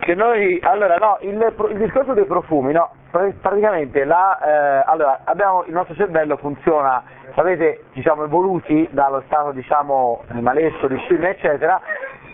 che noi, allora no, il, il discorso dei profumi, no, praticamente la, eh, allora, abbiamo, il nostro cervello funziona, sapete, diciamo, evoluti dallo stato diciamo, animalesco, di scimmia eccetera,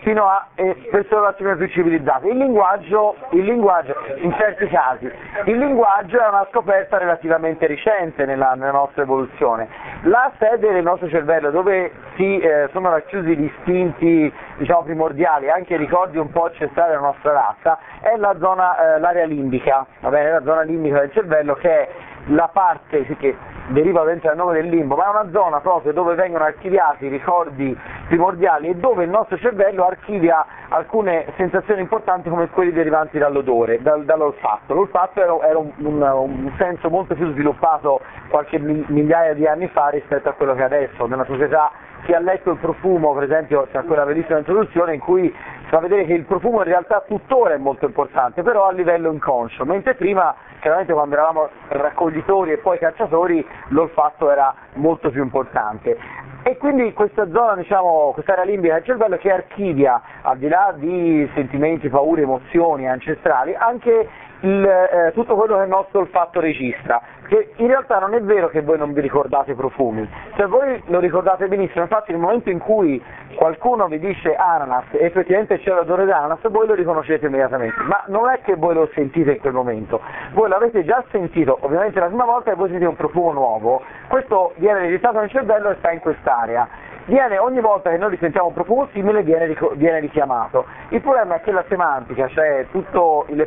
fino a eh, persone più civilizzate. Il linguaggio, il linguaggio, in certi casi, il linguaggio è una scoperta relativamente recente nella, nella nostra evoluzione. La sede del nostro cervello, dove si eh, sono racchiusi gli istinti diciamo, primordiali, anche i ricordi un po' ancestrali della nostra razza, è la zona, eh, l'area limbica, bene? la zona limbica del cervello che è la parte che deriva dal nome del limbo, ma è una zona proprio dove vengono archiviati i ricordi primordiali e dove il nostro cervello archivia alcune sensazioni importanti come quelle derivanti dall'odore, dal, dall'olfatto. L'olfatto era, era un, un, un, senso molto più sviluppato qualche migliaia di anni fa rispetto a quello che è adesso, nella società chi ha letto il profumo, per esempio c'è quella bellissima introduzione in cui si fa vedere che il profumo in realtà tuttora è molto importante, però a livello inconscio, mentre prima, chiaramente quando eravamo raccoglitori e poi cacciatori, l'olfatto era molto più importante. E quindi questa zona, diciamo, questa area limbica del cervello che archivia, al di là di sentimenti, paure, emozioni ancestrali, anche il, eh, tutto quello che il nostro olfatto registra, che in realtà non è vero che voi non vi ricordate i profumi, cioè voi lo ricordate benissimo, infatti nel momento in cui qualcuno vi dice ananas e effettivamente c'è l'odore di ananas, voi lo riconoscete immediatamente, ma non è che voi lo sentite in quel momento, voi l'avete già sentito ovviamente la prima volta e voi sentite un profumo nuovo, questo viene registrato nel cervello e sta in quest'area viene, ogni volta che noi risentiamo un profumo simile viene, viene, richiamato. Il problema è che la semantica, cioè tutte le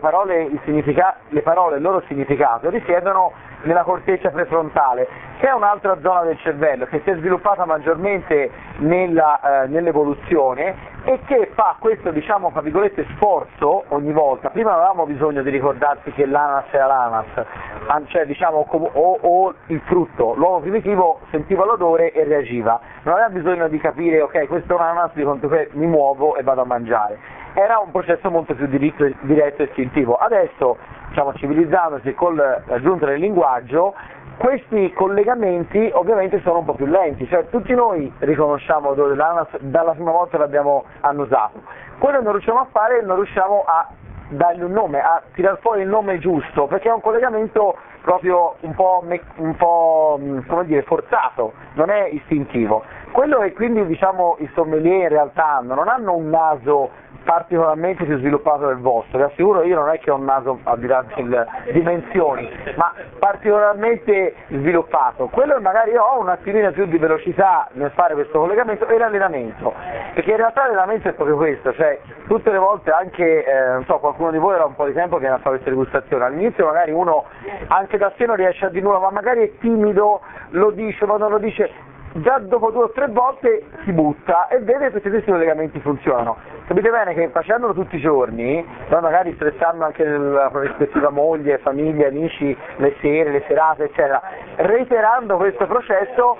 le parole il loro significato, risiedono nella corteccia prefrontale, che è un'altra zona del cervello che si è sviluppata maggiormente nella, eh, nell'evoluzione e che fa questo diciamo tra virgolette sforzo ogni volta, prima non avevamo bisogno di ricordarsi che l'ananas era l'ananas, cioè diciamo o, o il frutto, l'uomo primitivo sentiva l'odore e reagiva, non aveva bisogno di capire ok questo è un ananas di che mi muovo e vado a mangiare, era un processo molto più diretto, diretto e istintivo, adesso diciamo, civilizzandosi con l'aggiunta del linguaggio, questi collegamenti ovviamente sono un po' più lenti, cioè tutti noi riconosciamo l'odore dell'ananas dalla prima volta l'abbiamo annusato, quello che non riusciamo a fare è non riusciamo a dargli un nome, a tirar fuori il nome giusto, perché è un collegamento proprio un po', un po' dire, forzato, non è istintivo. Quello che quindi diciamo, i sommelier in realtà hanno, non hanno un naso particolarmente più sviluppato del vostro, vi assicuro io non è che ho un naso al di là delle dimensioni, ma particolarmente sviluppato, quello magari ho un attimino più di velocità nel fare questo collegamento e l'allenamento, perché in realtà l'allenamento è proprio questo, cioè tutte le volte anche, eh, non so, qualcuno di voi era un po' di tempo che viene a fare queste degustazioni, all'inizio magari uno anche da sé non riesce a di nuovo, ma magari è timido, lo dice, ma non lo dice, già dopo due o tre volte si butta e vede che questi collegamenti funzionano. Capite bene che facendolo tutti i giorni, poi magari stressando anche la rispettiva moglie, famiglia, amici, le sere, le serate, eccetera, reiterando questo processo,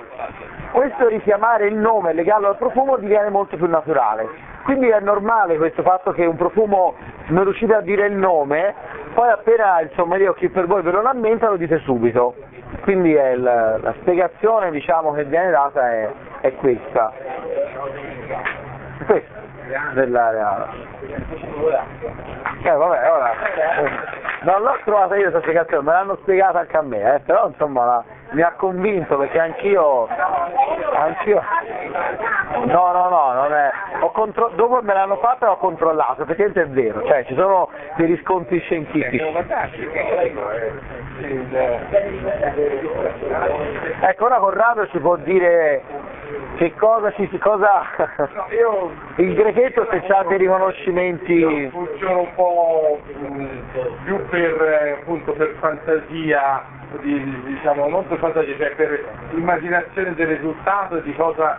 questo richiamare il nome e legarlo al profumo diviene molto più naturale. Quindi è normale questo fatto che un profumo non riuscite a dire il nome, poi appena il sommelier chi per voi ve lo lammenta lo dite subito. Quindi il, la spiegazione diciamo, che viene data è, è questa. Questa dell'area. Eh vabbè, ora. Non l'ho trovata io questa spiegazione, me l'hanno spiegata anche a me, eh, però insomma la, mi ha convinto perché anch'io, anch'io, no no no, non è, contro... dopo me l'hanno fatta e ho controllato, effettivamente è vero, cioè ci sono dei riscontri scientifici. Ecco, ora Corrado ci può dire che cosa ci cosa il grechetto se c'ha dei riconoscimenti funziona un po' più per appunto per fantasia di, diciamo non per fantasia cioè per immaginazione del risultato di cosa